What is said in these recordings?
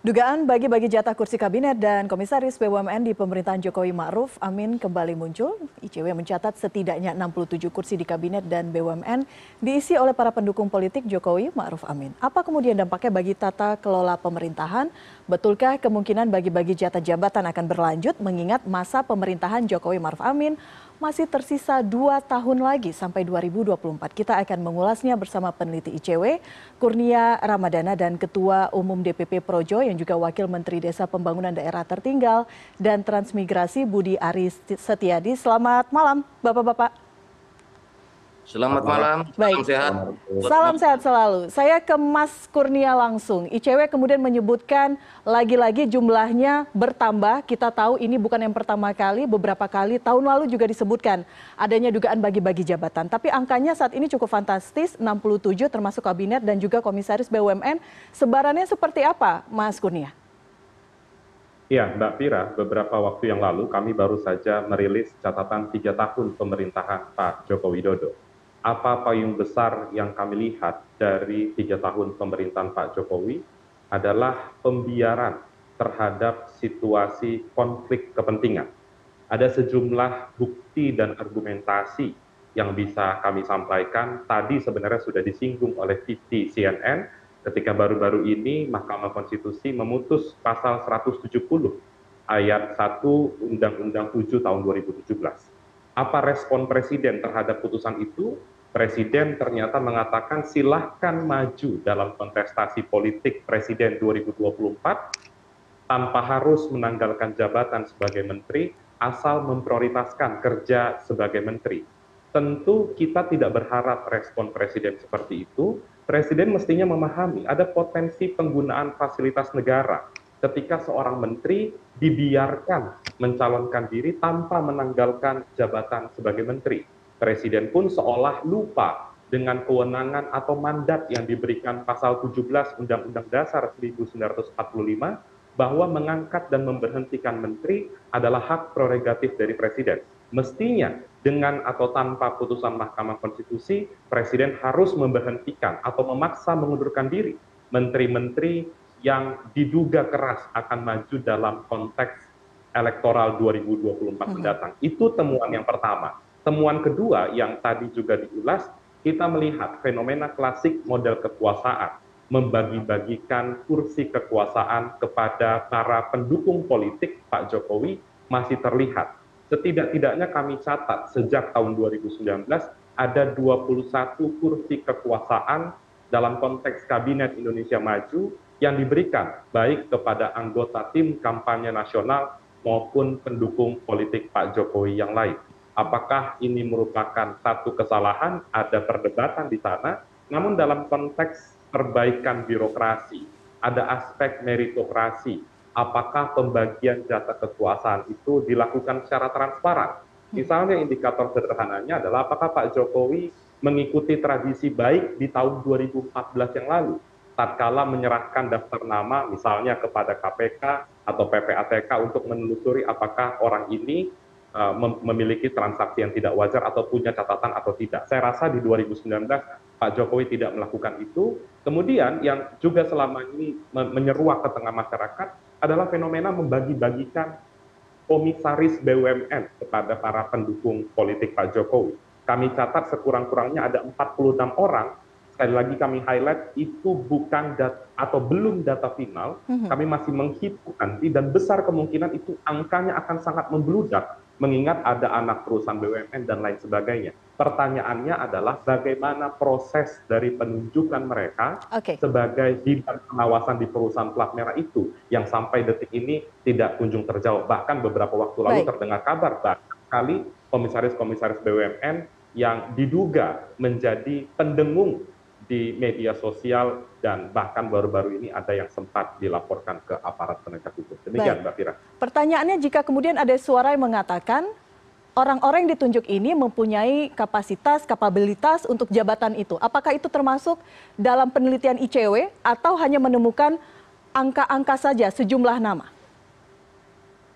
Dugaan bagi-bagi jatah kursi kabinet dan komisaris BUMN di pemerintahan Jokowi Ma'ruf Amin kembali muncul. ICW mencatat setidaknya 67 kursi di kabinet dan BUMN diisi oleh para pendukung politik Jokowi Ma'ruf Amin. Apa kemudian dampaknya bagi tata kelola pemerintahan? Betulkah kemungkinan bagi-bagi jatah jabatan akan berlanjut mengingat masa pemerintahan Jokowi Ma'ruf Amin masih tersisa dua tahun lagi sampai 2024. Kita akan mengulasnya bersama peneliti ICW, Kurnia Ramadana dan Ketua Umum DPP Projo yang juga Wakil Menteri Desa Pembangunan Daerah Tertinggal dan Transmigrasi Budi Aris Setiadi. Selamat malam Bapak-Bapak. Selamat malam, Baik. salam sehat. Salam sehat selalu. Saya ke Mas Kurnia langsung. ICW kemudian menyebutkan lagi-lagi jumlahnya bertambah. Kita tahu ini bukan yang pertama kali, beberapa kali tahun lalu juga disebutkan adanya dugaan bagi-bagi jabatan. Tapi angkanya saat ini cukup fantastis, 67 termasuk kabinet dan juga komisaris BUMN. Sebarannya seperti apa, Mas Kurnia? Ya, Mbak Pira, beberapa waktu yang lalu kami baru saja merilis catatan tiga tahun pemerintahan Pak Joko Widodo apa payung besar yang kami lihat dari tiga tahun pemerintahan Pak Jokowi adalah pembiaran terhadap situasi konflik kepentingan. Ada sejumlah bukti dan argumentasi yang bisa kami sampaikan. Tadi sebenarnya sudah disinggung oleh TV CNN ketika baru-baru ini Mahkamah Konstitusi memutus pasal 170 ayat 1 Undang-Undang 7 tahun 2017 apa respon presiden terhadap putusan itu? Presiden ternyata mengatakan silahkan maju dalam kontestasi politik presiden 2024 tanpa harus menanggalkan jabatan sebagai menteri asal memprioritaskan kerja sebagai menteri. Tentu kita tidak berharap respon presiden seperti itu. Presiden mestinya memahami ada potensi penggunaan fasilitas negara ketika seorang menteri dibiarkan mencalonkan diri tanpa menanggalkan jabatan sebagai menteri. Presiden pun seolah lupa dengan kewenangan atau mandat yang diberikan pasal 17 Undang-Undang Dasar 1945 bahwa mengangkat dan memberhentikan menteri adalah hak prerogatif dari presiden. Mestinya dengan atau tanpa putusan Mahkamah Konstitusi, presiden harus memberhentikan atau memaksa mengundurkan diri menteri-menteri yang diduga keras akan maju dalam konteks elektoral 2024 hmm. mendatang. Itu temuan yang pertama. Temuan kedua yang tadi juga diulas, kita melihat fenomena klasik model kekuasaan, membagi-bagikan kursi kekuasaan kepada para pendukung politik Pak Jokowi masih terlihat. Setidak-tidaknya kami catat sejak tahun 2019 ada 21 kursi kekuasaan dalam konteks Kabinet Indonesia Maju yang diberikan baik kepada anggota tim kampanye nasional maupun pendukung politik Pak Jokowi yang lain. Apakah ini merupakan satu kesalahan? Ada perdebatan di sana. Namun dalam konteks perbaikan birokrasi, ada aspek meritokrasi. Apakah pembagian jatah kekuasaan itu dilakukan secara transparan? Misalnya indikator sederhananya adalah apakah Pak Jokowi mengikuti tradisi baik di tahun 2014 yang lalu tatkala menyerahkan daftar nama misalnya kepada KPK atau PPATK untuk menelusuri apakah orang ini memiliki transaksi yang tidak wajar atau punya catatan atau tidak. Saya rasa di 2019 Pak Jokowi tidak melakukan itu. Kemudian yang juga selama ini menyeruak ke tengah masyarakat adalah fenomena membagi-bagikan komisaris BUMN kepada para pendukung politik Pak Jokowi. Kami catat sekurang-kurangnya ada 46 orang sekali lagi kami highlight itu bukan data atau belum data final, mm-hmm. kami masih menghitung nanti dan besar kemungkinan itu angkanya akan sangat membludak mengingat ada anak perusahaan BUMN dan lain sebagainya. Pertanyaannya adalah bagaimana proses dari penunjukan mereka okay. sebagai bidang pengawasan di perusahaan plat merah itu yang sampai detik ini tidak kunjung terjawab. Bahkan beberapa waktu lalu Baik. terdengar kabar bahkan kali komisaris-komisaris BUMN yang diduga menjadi pendengung di media sosial dan bahkan baru-baru ini ada yang sempat dilaporkan ke aparat penegak hukum. Demikian Mbak Fira. Pertanyaannya jika kemudian ada suara yang mengatakan orang-orang yang ditunjuk ini mempunyai kapasitas, kapabilitas untuk jabatan itu. Apakah itu termasuk dalam penelitian ICW atau hanya menemukan angka-angka saja sejumlah nama?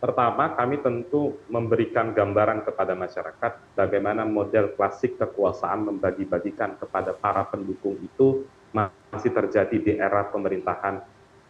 Pertama, kami tentu memberikan gambaran kepada masyarakat bagaimana model klasik kekuasaan membagi-bagikan kepada para pendukung itu masih terjadi di era pemerintahan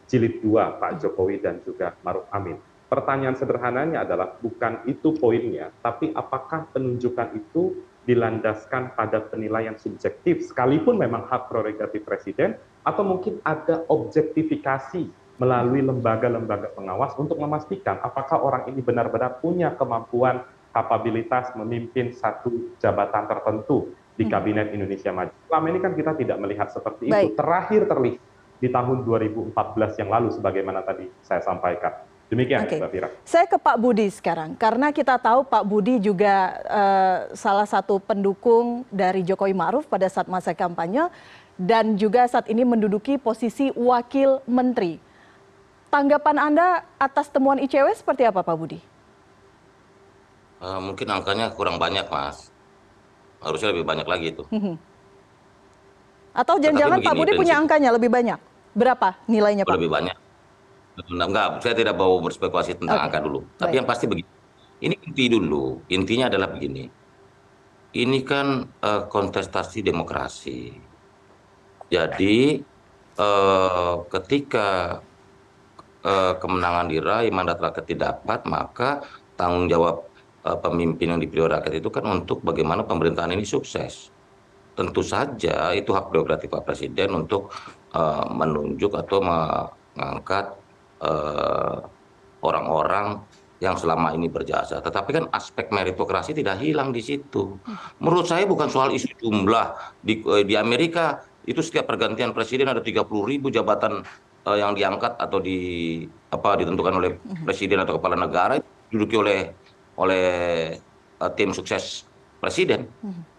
jilid dua Pak Jokowi dan juga Maruf Amin. Pertanyaan sederhananya adalah bukan itu poinnya, tapi apakah penunjukan itu dilandaskan pada penilaian subjektif, sekalipun memang hak prerogatif presiden, atau mungkin ada objektifikasi melalui lembaga-lembaga pengawas untuk memastikan apakah orang ini benar-benar punya kemampuan kapabilitas memimpin satu jabatan tertentu di Kabinet Indonesia Maju. Selama ini kan kita tidak melihat seperti Baik. itu. Terakhir terlihat di tahun 2014 yang lalu sebagaimana tadi saya sampaikan. Demikian Oke. Mbak Fira. Saya ke Pak Budi sekarang, karena kita tahu Pak Budi juga eh, salah satu pendukung dari Jokowi Ma'ruf pada saat masa kampanye dan juga saat ini menduduki posisi wakil menteri. Tanggapan Anda atas temuan ICW seperti apa Pak Budi? Eh, mungkin angkanya kurang banyak, Mas. Harusnya lebih banyak lagi itu. Atau jangan-jangan Pak Budi punya angkanya lebih banyak? Berapa nilainya Pak? Lebih banyak. Enggak, saya tidak mau berspekulasi tentang Oke, angka dulu. Tapi baik. yang pasti begini. Ini inti dulu. Intinya adalah begini. Ini kan eh, kontestasi demokrasi. Jadi eh, ketika kemenangan diraih, mandat rakyat didapat, maka tanggung jawab eh, pemimpin yang dipilih rakyat itu kan untuk bagaimana pemerintahan ini sukses. Tentu saja itu hak prerogatif Pak Presiden untuk eh, menunjuk atau mengangkat eh, orang-orang yang selama ini berjasa. Tetapi kan aspek meritokrasi tidak hilang di situ. Menurut saya bukan soal isu jumlah. Di, eh, di Amerika itu setiap pergantian presiden ada 30 ribu jabatan eh, yang diangkat atau di apa ditentukan oleh presiden atau kepala negara itu diduduki oleh oleh eh, tim sukses presiden.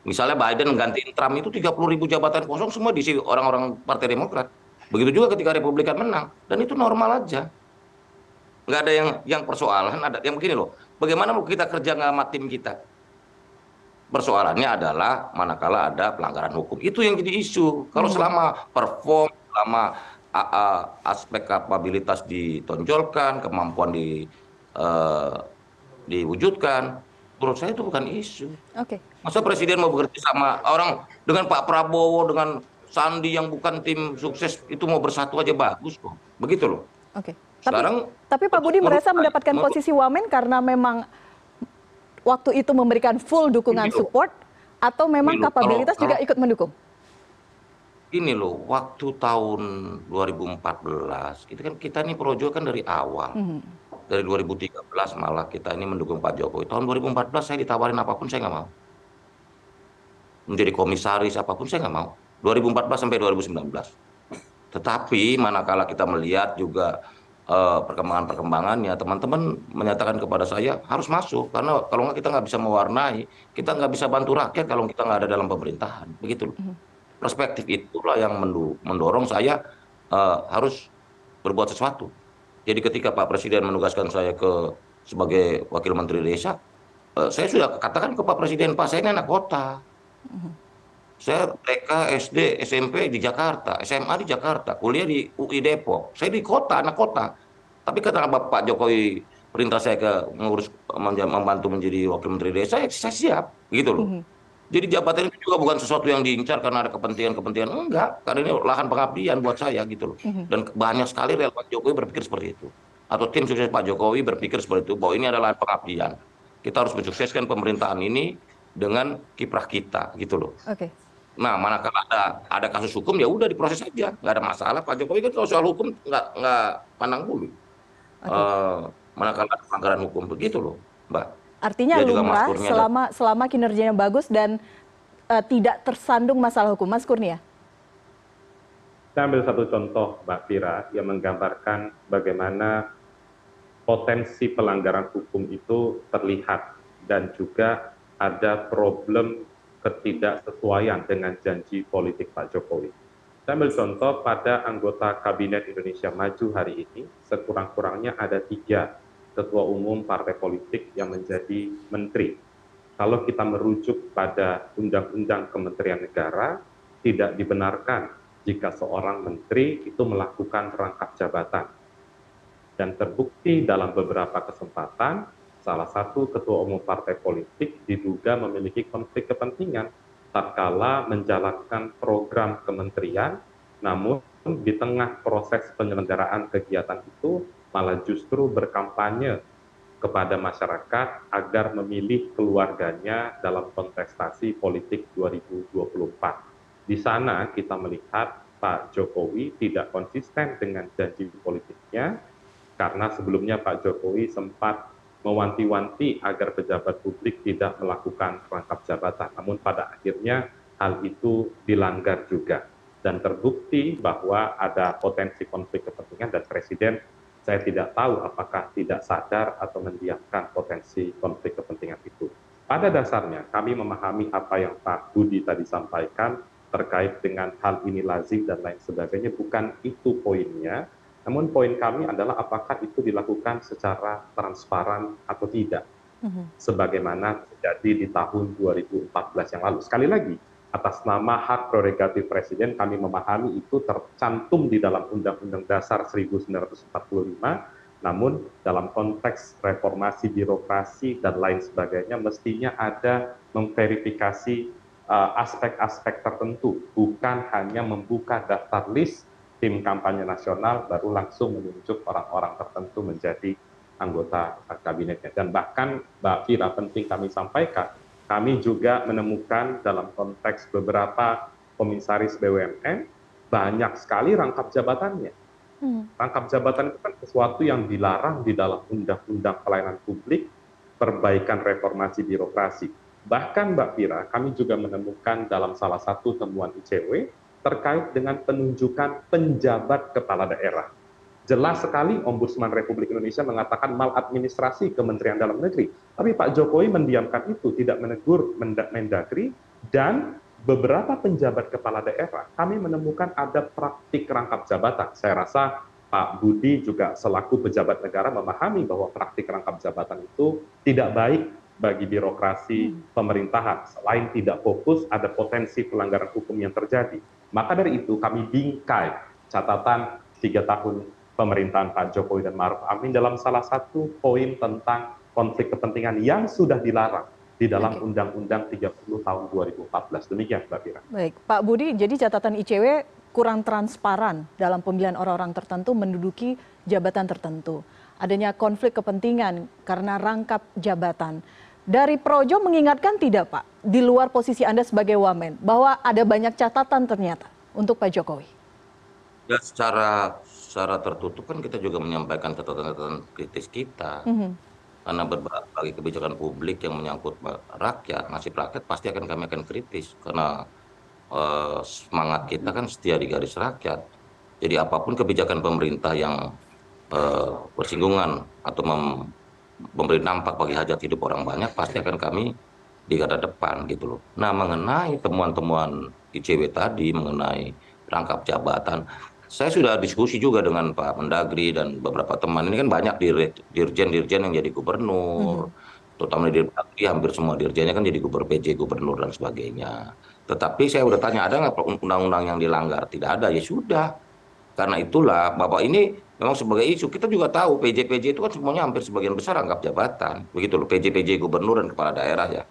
Misalnya Biden gantiin Trump itu 30 ribu jabatan kosong semua diisi orang-orang Partai Demokrat. Begitu juga ketika Republikan menang dan itu normal aja. Nggak ada yang yang persoalan ada yang begini loh. Bagaimana mau kita kerja nggak sama tim kita? Persoalannya adalah manakala ada pelanggaran hukum. Itu yang jadi isu. Kalau selama perform, selama aspek kapabilitas ditonjolkan, kemampuan di eh, diwujudkan, menurut saya itu bukan isu. Oke. Masa presiden mau bekerja sama orang dengan Pak Prabowo dengan Sandi yang bukan tim sukses itu mau bersatu aja bagus kok. Begitu loh. Oke. Tapi, Sekarang tapi Pak Budi merasa mendapatkan posisi wamen karena memang waktu itu memberikan full dukungan support atau memang kapabilitas juga ikut mendukung? Ini loh, waktu tahun 2014, itu kan kita ini projo kan dari awal. Mhm. Dari 2013 malah kita ini mendukung Pak Jokowi. Tahun 2014 saya ditawarin apa pun saya nggak mau. Menjadi komisaris apa pun saya nggak mau. 2014 sampai 2019. Tetapi manakala kita melihat juga eh, perkembangan-perkembangannya, teman-teman menyatakan kepada saya harus masuk karena kalau nggak kita nggak bisa mewarnai, kita nggak bisa bantu rakyat kalau kita nggak ada dalam pemerintahan, begitu loh. Perspektif itulah yang mendorong saya eh, harus berbuat sesuatu. Jadi ketika Pak Presiden menugaskan saya ke sebagai wakil menteri desa, eh, saya sudah katakan ke Pak Presiden, Pak saya ini anak kota. Saya TK, SD, SMP di Jakarta, SMA di Jakarta, kuliah di UI Depok. Saya di kota, anak kota. Tapi kata Bapak Jokowi perintah saya ke mengurus membantu menjadi wakil menteri desa, ya saya siap, gitu loh. Jadi jabatan itu juga bukan sesuatu yang diincar karena ada kepentingan-kepentingan enggak, karena ini lahan pengabdian buat saya gitu loh. Dan banyak sekali relawan Jokowi berpikir seperti itu. Atau tim sukses Pak Jokowi berpikir seperti itu bahwa ini adalah lahan pengabdian. Kita harus mensukseskan pemerintahan ini dengan kiprah kita gitu loh. Oke. Nah, manakala ada ada kasus hukum ya udah diproses saja, nggak ada masalah. Pak Jokowi kan kalau soal hukum nggak nggak pandang bulu. Eh, manakala ada pelanggaran hukum begitu loh, Mbak. Artinya lumrah selama kinerjanya bagus dan eh, tidak tersandung masalah hukum, Mas Kurnia. Saya ambil satu contoh, Mbak Fira, yang menggambarkan bagaimana potensi pelanggaran hukum itu terlihat dan juga ada problem ketidaksesuaian dengan janji politik Pak Jokowi. Saya ambil contoh pada anggota Kabinet Indonesia Maju hari ini, sekurang-kurangnya ada tiga ketua umum partai politik yang menjadi menteri. Kalau kita merujuk pada Undang-Undang Kementerian Negara, tidak dibenarkan jika seorang menteri itu melakukan rangkap jabatan. Dan terbukti dalam beberapa kesempatan, salah satu ketua umum partai politik diduga memiliki konflik kepentingan tatkala menjalankan program kementerian, namun di tengah proses penyelenggaraan kegiatan itu malah justru berkampanye kepada masyarakat agar memilih keluarganya dalam kontestasi politik 2024. Di sana kita melihat Pak Jokowi tidak konsisten dengan janji politiknya karena sebelumnya Pak Jokowi sempat mewanti-wanti agar pejabat publik tidak melakukan rangkap jabatan. Namun pada akhirnya hal itu dilanggar juga dan terbukti bahwa ada potensi konflik kepentingan dan Presiden saya tidak tahu apakah tidak sadar atau mendiamkan potensi konflik kepentingan itu. Pada dasarnya kami memahami apa yang Pak Budi tadi sampaikan terkait dengan hal ini lazim dan lain sebagainya, bukan itu poinnya. Namun poin kami adalah apakah itu dilakukan secara transparan atau tidak. Mhm. Sebagaimana terjadi di tahun 2014 yang lalu. Sekali lagi, atas nama hak prerogatif presiden kami memahami itu tercantum di dalam Undang-Undang Dasar 1945 namun dalam konteks reformasi birokrasi dan lain sebagainya mestinya ada memverifikasi uh, aspek-aspek uh, tertentu. Bukan hanya membuka daftar list tim kampanye nasional baru langsung menunjuk orang-orang tertentu menjadi anggota kabinetnya. Dan bahkan Mbak Fira penting kami sampaikan kami juga menemukan dalam konteks beberapa komisaris BUMN banyak sekali rangkap jabatannya. Hmm. Rangkap jabatan itu kan sesuatu yang dilarang di dalam undang-undang pelayanan publik, perbaikan reformasi birokrasi. Bahkan Mbak Fira, kami juga menemukan dalam salah satu temuan ICW terkait dengan penunjukan penjabat kepala daerah jelas sekali Ombudsman Republik Indonesia mengatakan maladministrasi Kementerian Dalam Negeri. Tapi Pak Jokowi mendiamkan itu, tidak menegur Mendagri, dan beberapa penjabat kepala daerah, kami menemukan ada praktik rangkap jabatan. Saya rasa Pak Budi juga selaku pejabat negara memahami bahwa praktik rangkap jabatan itu tidak baik bagi birokrasi hmm. pemerintahan. Selain tidak fokus, ada potensi pelanggaran hukum yang terjadi. Maka dari itu kami bingkai catatan tiga tahun pemerintahan Pak Jokowi dan Maruf Amin dalam salah satu poin tentang konflik kepentingan yang sudah dilarang di dalam Undang-Undang 30 tahun 2014. Demikian, Mbak Fira. Baik, Pak Budi, jadi catatan ICW kurang transparan dalam pemilihan orang-orang tertentu menduduki jabatan tertentu. Adanya konflik kepentingan karena rangkap jabatan. Dari Projo mengingatkan tidak, Pak, di luar posisi Anda sebagai wamen, bahwa ada banyak catatan ternyata untuk Pak Jokowi? Ya, secara secara tertutup kan kita juga menyampaikan catatan-catatan kritis kita. Mm -hmm. Karena berbagai kebijakan publik yang menyangkut rakyat, nasib rakyat pasti akan kami akan kritis karena uh, semangat kita kan setia di garis rakyat. Jadi apa pun kebijakan pemerintah yang uh, bersinggungan atau mem memberi dampak bagi hajat hidup orang banyak pasti akan kami di garda depan gitu loh. Nah mengenai temuan-temuan ICW tadi mengenai rangkap jabatan saya sudah diskusi juga dengan Pak Mendagri dan beberapa teman ini kan banyak dirjen-dirjen yang jadi gubernur, hmm. terutama di Mendagri hampir semua dirjennya kan jadi gubernur PJ, gubernur dan sebagainya. Tetapi saya udah tanya ada nggak undang-undang yang dilanggar? Tidak ada, ya sudah. Karena itulah Bapak ini memang sebagai isu kita juga tahu PJ-PJ itu kan semuanya hampir sebagian besar anggap jabatan, begitu loh PJ-PJ gubernur dan kepala daerah ya.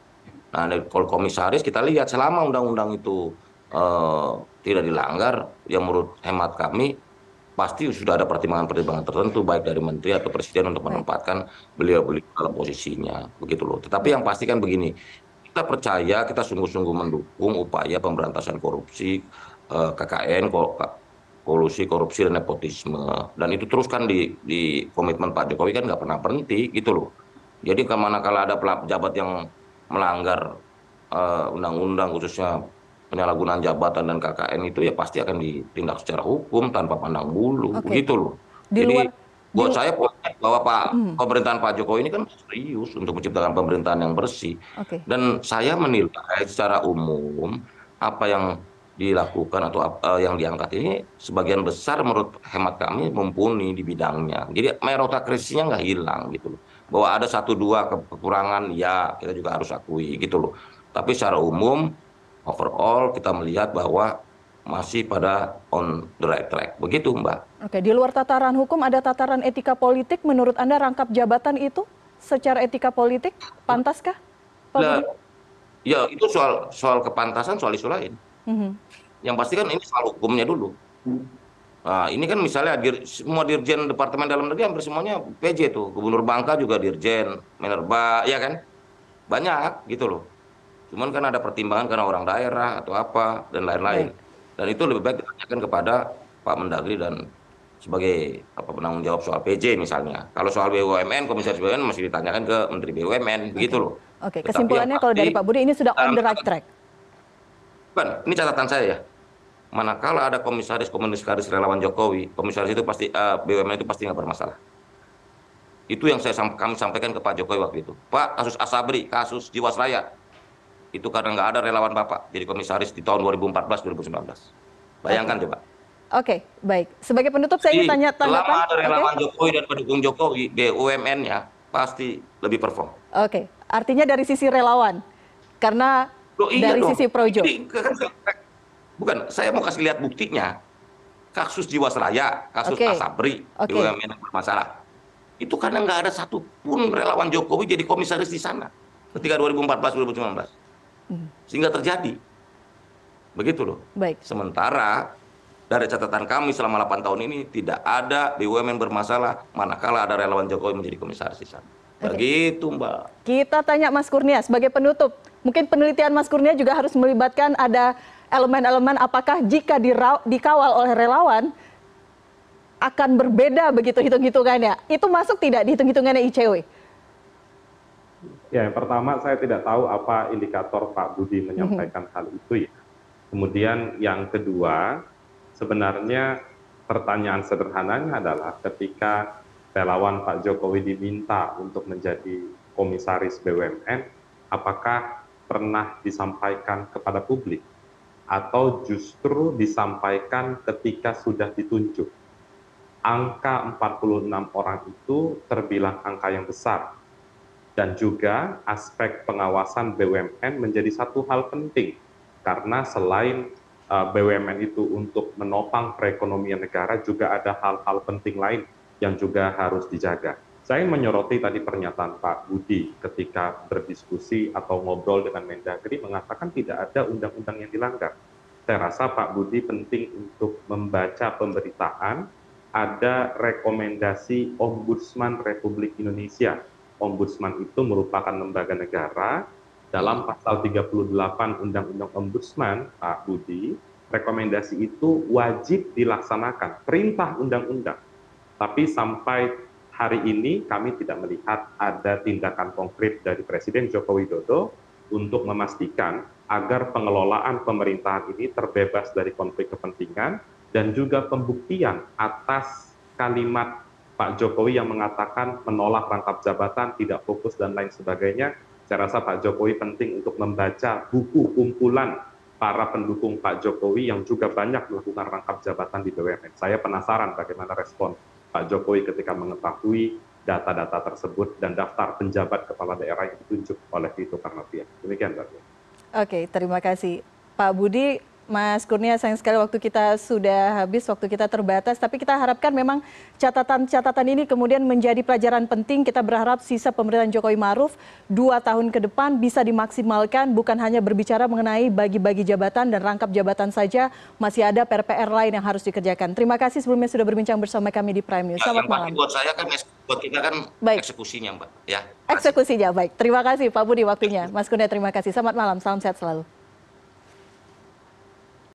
Nah kalau komisaris kita lihat selama undang-undang itu uh, tidak dilanggar, yang menurut hemat kami pasti sudah ada pertimbangan-pertimbangan tertentu baik dari menteri atau presiden untuk menempatkan beliau-beliau dalam posisinya begitu loh. Tetapi yang pasti kan begini, kita percaya kita sungguh-sungguh mendukung upaya pemberantasan korupsi eh, KKN kolusi korupsi dan nepotisme dan itu terus kan di di komitmen Pak Jokowi kan nggak pernah berhenti gitu loh. Jadi ke mana kalau ada pejabat yang melanggar eh, undang-undang uh, khususnya penyalahgunaan jabatan dan KKN itu ya pasti akan ditindak secara hukum tanpa pandang bulu okay. begitu loh. Di Jadi luar, buat di... saya bahwa Pak hmm. pemerintahan Pak Jokowi ini kan serius untuk menciptakan pemerintahan yang bersih. Okay. Dan saya menilai secara umum apa yang dilakukan atau uh, yang diangkat ini sebagian besar menurut hemat kami mumpuni di bidangnya. Jadi meritokrasinya nggak hilang gitu loh. Bahwa ada satu dua kekurangan ya kita juga harus akui gitu loh. Tapi secara umum overall kita melihat bahwa masih pada on the right track. Begitu, Mbak. Oke, di luar tataran hukum ada tataran etika politik. Menurut Anda rangkap jabatan itu secara etika politik pantaskah? Nah, ya itu soal soal kepantasan soal isu lain. Mm -hmm. Yang pasti kan ini soal hukumnya dulu. Nah, ini kan misalnya dir, semua dirjen Departemen Dalam Negeri hampir semuanya PJ tuh. Gubernur Bangka juga dirjen, Minerba, ya kan? Banyak gitu loh. Cuman kan ada pertimbangan karena orang daerah atau apa dan lain-lain. Dan itu lebih baik ditanyakan kepada Pak Mendagri dan sebagai apa penanggung jawab soal PJ misalnya. Kalau soal BUMN, Komisaris BUMN masih ditanyakan ke Menteri BUMN, begitu loh. Oke, kesimpulannya kalau dari Pak Budi ini sudah on the right track. Bukan, ini catatan saya ya. Manakala ada komisaris komisaris relawan Jokowi, komisaris itu pasti eh, BUMN itu pasti nggak bermasalah. Itu yang saya kami sampaikan ke Pak Jokowi waktu itu. Pak, kasus Asabri, kasus Jiwasraya, itu karena nggak ada relawan Bapak jadi komisaris di tahun 2014-2019. Bayangkan coba. Oke, baik. Sebagai penutup saya ingin tanya selama tanggapan. ada Oke. relawan Jokowi dan pendukung Jokowi, BUMN-nya pasti lebih perform. Oke, artinya dari sisi relawan. Karena Loh, iya dari dong. sisi projo. Kan bukan, saya mau kasih lihat buktinya. Kasus Jiwasraya, kasus Oke. Asabri, Oke. BUMN yang bermasalah. Itu karena nggak ada satupun relawan Jokowi jadi komisaris di sana ketika 2014-2019. Sehingga terjadi. Begitu loh. Baik. Sementara dari catatan kami selama 8 tahun ini tidak ada BUMN bermasalah manakala ada relawan Jokowi menjadi komisaris di sana. Begitu Mbak. Kita tanya Mas Kurnia sebagai penutup. Mungkin penelitian Mas Kurnia juga harus melibatkan ada elemen-elemen apakah jika dikawal oleh relawan akan berbeda begitu hitung-hitungannya. Itu masuk tidak di hitung-hitungannya ICW? Ya, yang pertama saya tidak tahu apa indikator Pak Budi menyampaikan hal itu ya. Kemudian yang kedua, sebenarnya pertanyaan sederhananya adalah ketika relawan Pak Jokowi diminta untuk menjadi komisaris BUMN, apakah pernah disampaikan kepada publik atau justru disampaikan ketika sudah ditunjuk? Angka 46 orang itu terbilang angka yang besar dan juga aspek pengawasan BUMN menjadi satu hal penting karena selain uh, BUMN itu untuk menopang perekonomian negara juga ada hal-hal penting lain yang juga harus dijaga. Saya menyoroti tadi pernyataan Pak Budi ketika berdiskusi atau ngobrol dengan Mendagri mengatakan tidak ada undang-undang yang dilanggar. Saya rasa Pak Budi penting untuk membaca pemberitaan ada rekomendasi Ombudsman Republik Indonesia Ombudsman itu merupakan lembaga negara. Dalam pasal 38 Undang-Undang Ombudsman, Pak Budi, rekomendasi itu wajib dilaksanakan, perintah undang-undang. Tapi sampai hari ini kami tidak melihat ada tindakan konkret dari Presiden Joko Widodo untuk memastikan agar pengelolaan pemerintahan ini terbebas dari konflik kepentingan dan juga pembuktian atas kalimat Pak Jokowi yang mengatakan menolak rangkap jabatan, tidak fokus dan lain sebagainya. Saya rasa Pak Jokowi penting untuk membaca buku kumpulan para pendukung Pak Jokowi yang juga banyak melakukan rangkap jabatan di BUMN. Saya penasaran bagaimana respon Pak Jokowi ketika mengetahui data-data tersebut dan daftar penjabat kepala daerah yang ditunjuk oleh Tito Karnavian. Demikian, Mbak. Oke, terima kasih. Pak Budi, Mas Kurnia, sayang sekali waktu kita sudah habis, waktu kita terbatas. Tapi kita harapkan memang catatan-catatan ini kemudian menjadi pelajaran penting. Kita berharap sisa pemerintahan Jokowi Maruf dua tahun ke depan bisa dimaksimalkan, bukan hanya berbicara mengenai bagi-bagi jabatan dan rangkap jabatan saja, masih ada PR-PR lain yang harus dikerjakan. Terima kasih sebelumnya sudah berbincang bersama kami di Prime News. Selamat yang malam. buat saya kan buat kita kan Baik. eksekusinya Mbak. Ya. Eksekusinya baik. Terima kasih Pak Budi waktunya. Mas Kurnia terima kasih. Selamat malam, salam sehat selalu.